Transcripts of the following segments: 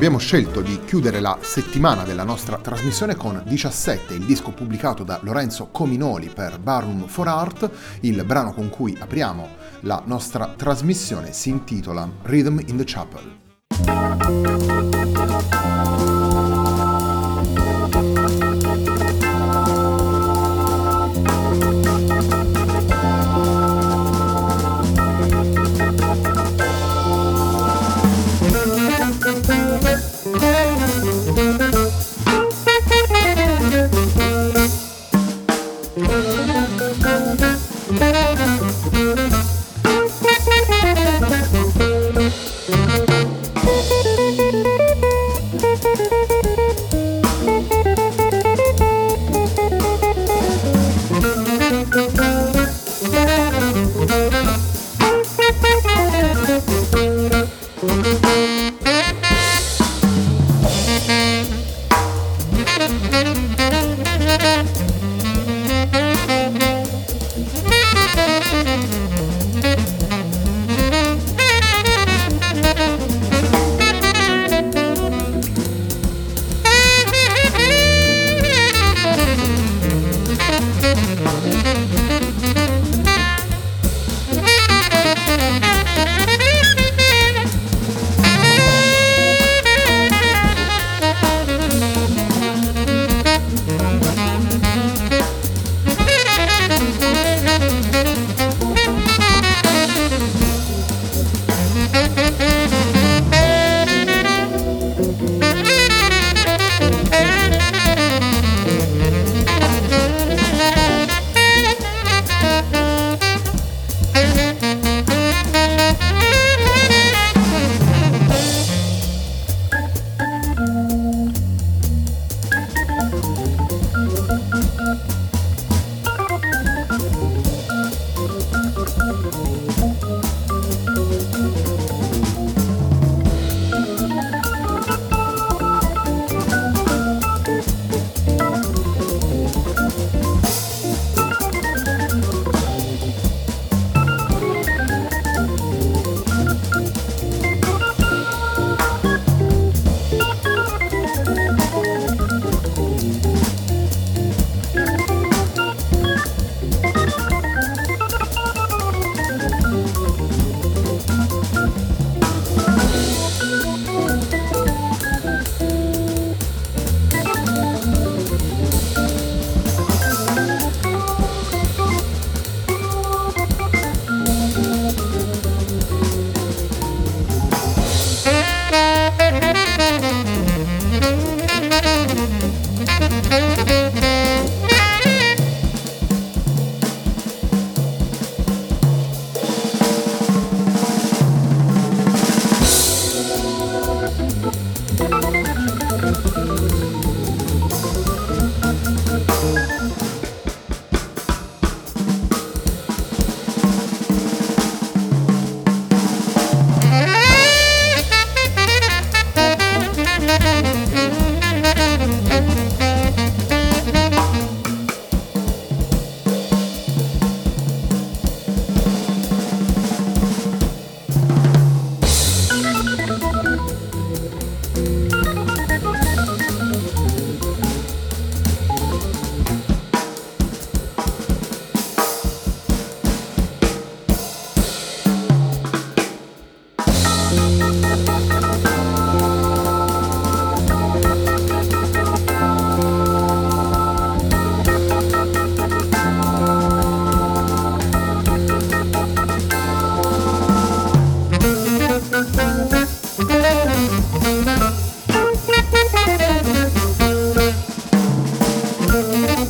Abbiamo scelto di chiudere la settimana della nostra trasmissione con 17, il disco pubblicato da Lorenzo Cominoli per Barum for Art. Il brano con cui apriamo la nostra trasmissione si intitola Rhythm in the Chapel.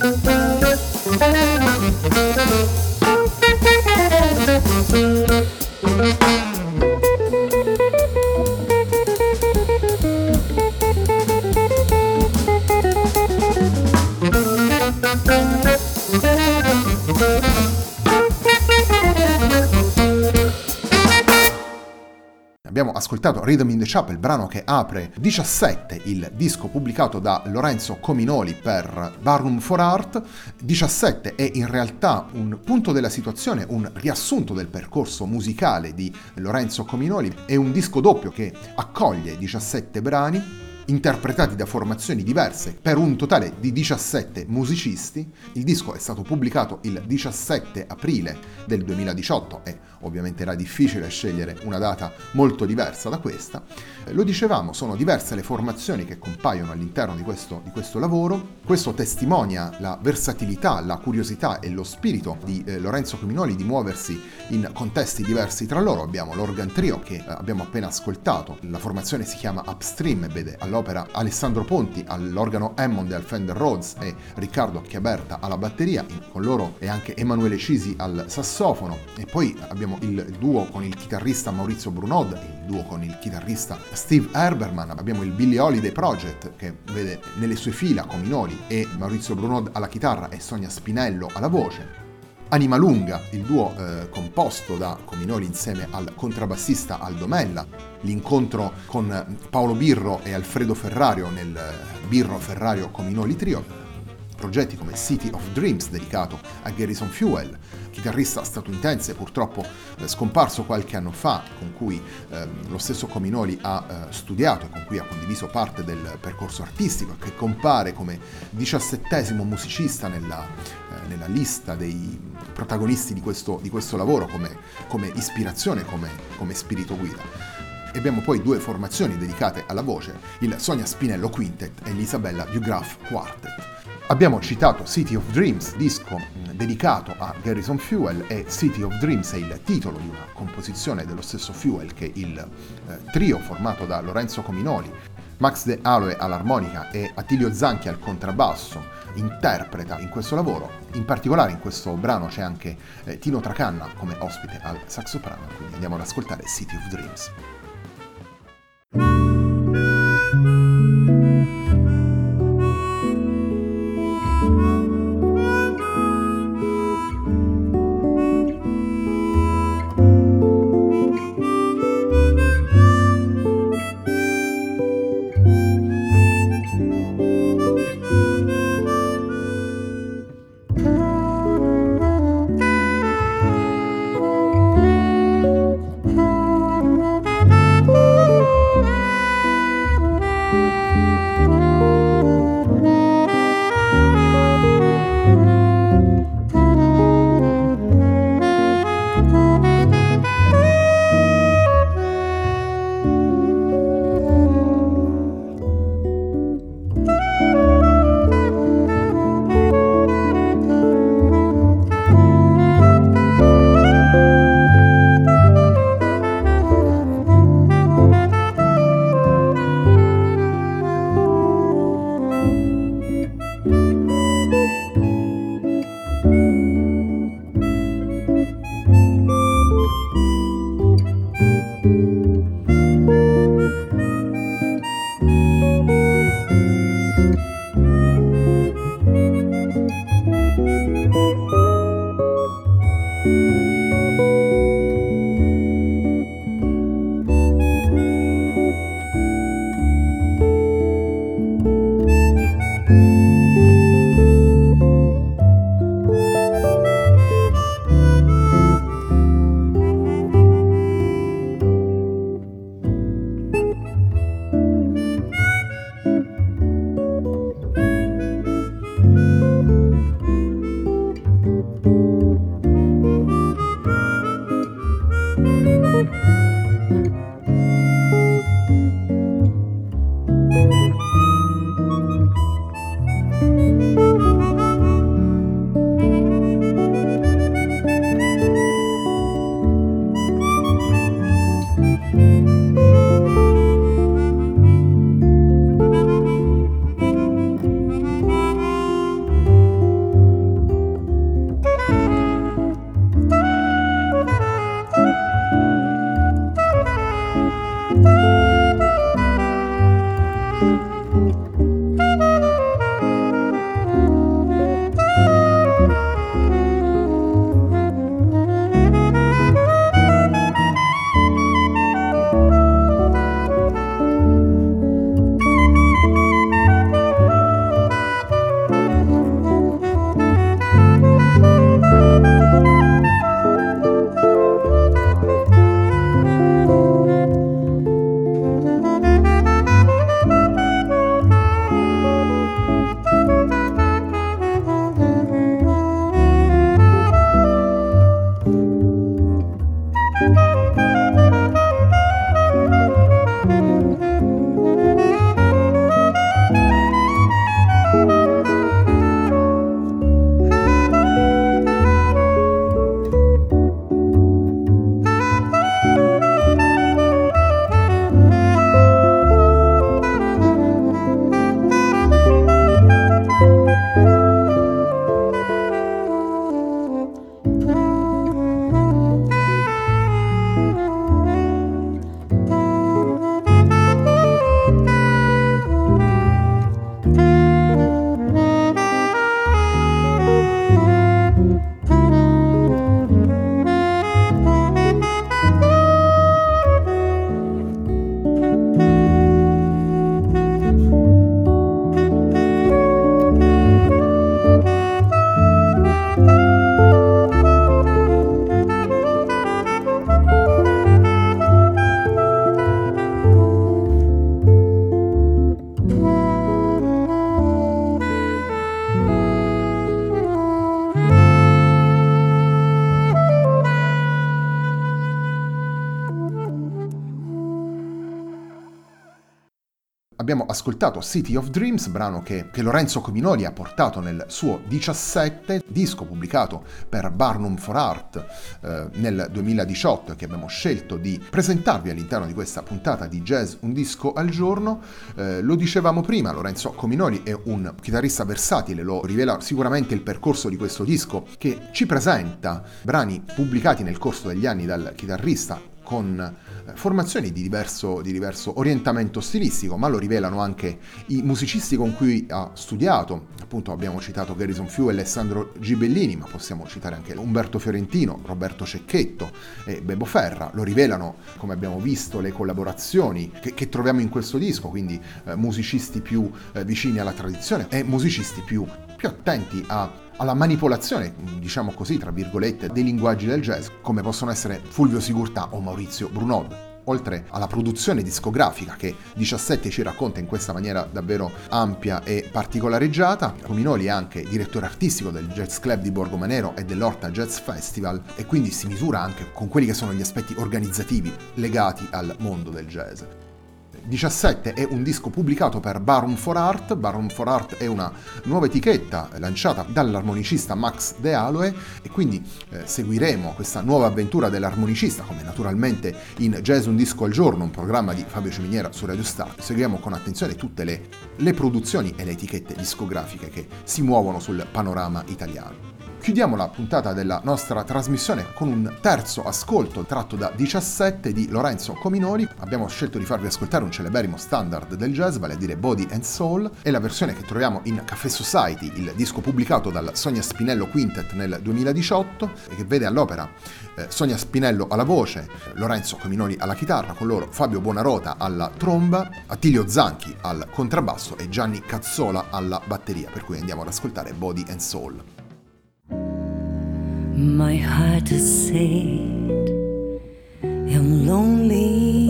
Thank you. Ascoltato Rhythm in the Chapel, brano che apre 17, il disco pubblicato da Lorenzo Cominoli per Barroom for Art. 17 è in realtà un punto della situazione, un riassunto del percorso musicale di Lorenzo Cominoli. È un disco doppio che accoglie 17 brani interpretati da formazioni diverse per un totale di 17 musicisti. Il disco è stato pubblicato il 17 aprile del 2018 e ovviamente era difficile scegliere una data molto diversa da questa. Lo dicevamo, sono diverse le formazioni che compaiono all'interno di questo, di questo lavoro. Questo testimonia la versatilità, la curiosità e lo spirito di eh, Lorenzo Cominoli di muoversi in contesti diversi tra loro. Abbiamo l'organ trio che eh, abbiamo appena ascoltato, la formazione si chiama Upstream e vede all'opera Alessandro Ponti all'organo Hammond e al Fender Rhodes e Riccardo Chiaberta alla batteria, con loro e anche Emanuele Cisi al sassofono e poi abbiamo il duo con il chitarrista Maurizio Brunod il duo con il chitarrista Steve Herberman, abbiamo il Billy Holiday Project che vede nelle sue fila Cominoli e Maurizio Brunod alla chitarra e Sonia Spinello alla voce. Anima Lunga, il duo eh, composto da Cominoli insieme al contrabbassista Aldo Mella, l'incontro con Paolo Birro e Alfredo Ferrario nel Birro Ferrario Cominoli Trio, progetti come City of Dreams dedicato a Garrison Fuel, chitarrista statunitense purtroppo eh, scomparso qualche anno fa, con cui eh, lo stesso Cominoli ha eh, studiato e con cui ha condiviso parte del percorso artistico, che compare come diciassettesimo musicista nella, eh, nella lista dei protagonisti di questo, di questo lavoro come, come ispirazione, come, come spirito guida. E abbiamo poi due formazioni dedicate alla voce, il Sonia Spinello Quintet e l'Isabella Dugraf Quartet. Abbiamo citato City of Dreams, disco dedicato a Garrison Fuel e City of Dreams è il titolo di una composizione dello stesso Fuel che il eh, trio formato da Lorenzo Cominoli, Max De Aloe all'armonica e Attilio Zanchi al contrabbasso interpreta in questo lavoro. In particolare in questo brano c'è anche eh, Tino Tracanna come ospite al saxoprano, quindi andiamo ad ascoltare City of Dreams. Abbiamo ascoltato City of Dreams, brano che, che, Lorenzo Cominoli ha portato nel suo 17 disco pubblicato per Barnum for Art eh, nel 2018 che abbiamo scelto di presentarvi all'interno di questa puntata di Jazz Un disco al giorno. Eh, lo dicevamo prima, Lorenzo Cominoli è un chitarrista versatile, lo rivela sicuramente il percorso di questo disco che ci presenta brani pubblicati nel corso degli anni dal chitarrista con eh, formazioni di diverso, di diverso, orientamento stilistico, ma lo rivelano anche i musicisti con cui ha studiato. Appunto abbiamo citato Garrison Few e Alessandro Gibellini, ma possiamo citare anche Umberto Fiorentino, Roberto Cecchetto e Bebo Ferra. Lo rivelano, come abbiamo visto, le collaborazioni che, che troviamo in questo disco, quindi eh, musicisti più eh, vicini alla tradizione e musicisti più, più attenti a alla manipolazione, diciamo così, tra virgolette, dei linguaggi del jazz, come possono essere Fulvio Sigurtà o Maurizio Brunod oltre alla produzione discografica che 17 ci racconta in questa maniera davvero ampia e particolareggiata, Cominoli è anche direttore artistico del Jazz Club di Borgomanero e dell'Orta Jazz Festival e quindi si misura anche con quelli che sono gli aspetti organizzativi legati al mondo del jazz. 17 è un disco pubblicato per Baron for Art. Baron for Art è una nuova etichetta lanciata dall'armonicista Max De Aloe e quindi eh, seguiremo questa nuova avventura dell'armonicista, come naturalmente in Jazz Un Disco al Giorno, un programma di Fabio Ciminiera su Radio Star. Seguiremo con attenzione tutte le, le produzioni e le etichette discografiche che si muovono sul panorama italiano. Chiudiamo la puntata della nostra trasmissione con un terzo ascolto tratto da 17 di Lorenzo Cominoli. Abbiamo scelto di farvi ascoltare un celeberrimo standard del jazz, vale a dire Body and Soul, e la versione che troviamo in Café Society, il disco pubblicato dal Sonia Spinello Quintet nel 2018 e che vede all'opera eh, Sonia Spinello alla voce, Lorenzo Cominoli alla chitarra, con loro Fabio Buonarota alla tromba, Attilio Zanchi al contrabbasso e Gianni Cazzola alla batteria, per cui andiamo ad ascoltare Body and Soul. My heart is sad, I'm lonely.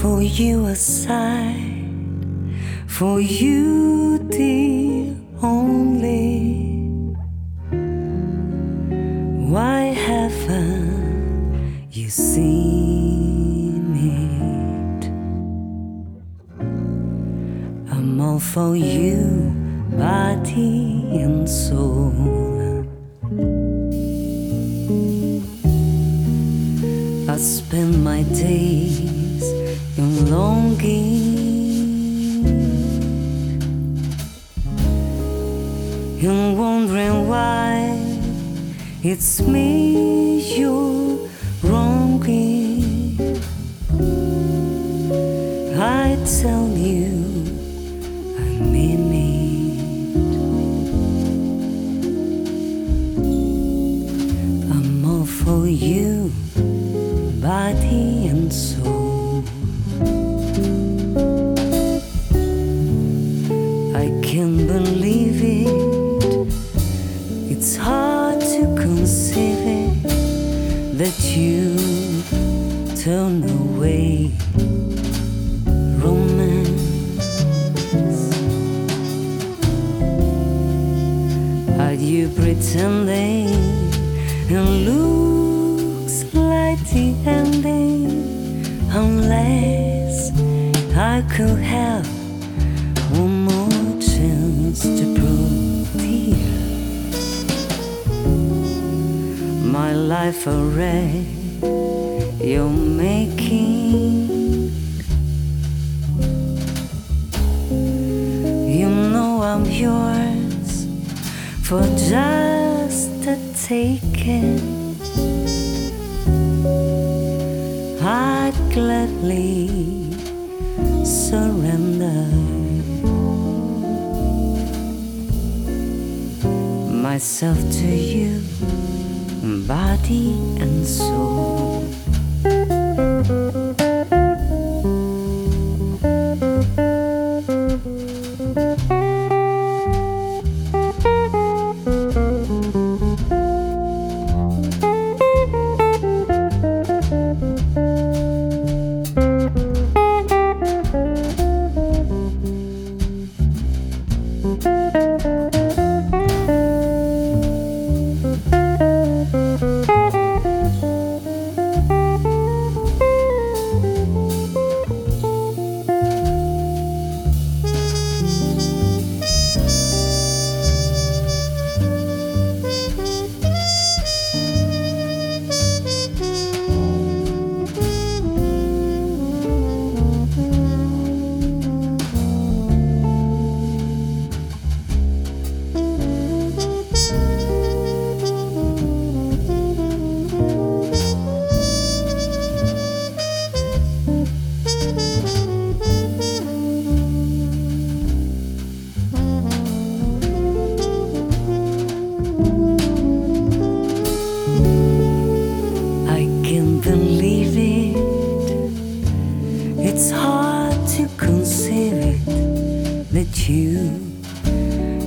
For you aside, for you, dear, only. Why haven't you seen it? I'm all for you body and soul. I spend my days in longing, in wondering why it's me you're wronging. I tell body and my life a wreck you're making. You know I'm yours for just a taking. I'd gladly surrender myself to you, body and soul.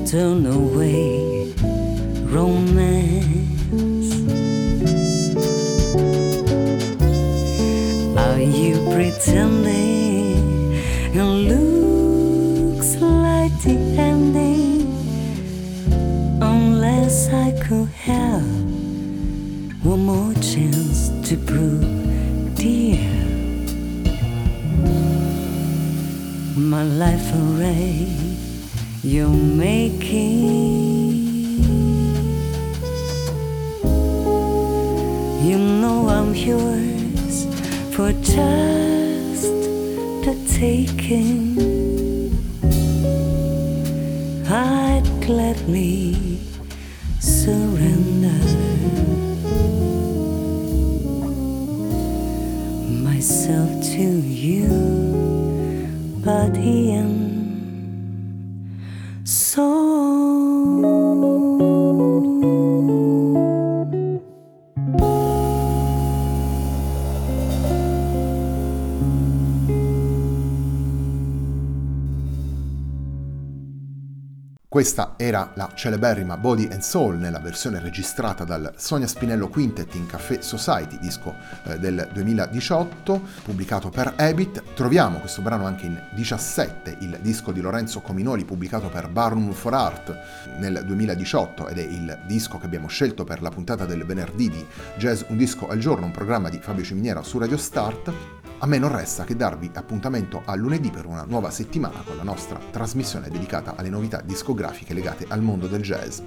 Turn away romance. Are you pretending it looks like the ending? Unless I could have one more chance to prove, life array you're making. You know I'm yours for just the taking. I'd gladly surrender Questa era la celeberrima Body and Soul nella versione registrata dal Sonia Spinello Quintet in Café Society, disco eh, del 2018, pubblicato per Habit. Troviamo questo brano anche in 17, il disco di Lorenzo Cominoli pubblicato per Barnum for Art nel 2018 ed è il disco che abbiamo scelto per la puntata del venerdì di Jazz Un disco al giorno, un programma di Fabio Ciminiera su Radio Start. A me non resta che darvi appuntamento a lunedì per una nuova settimana con la nostra trasmissione dedicata alle novità discografiche legate al mondo del jazz.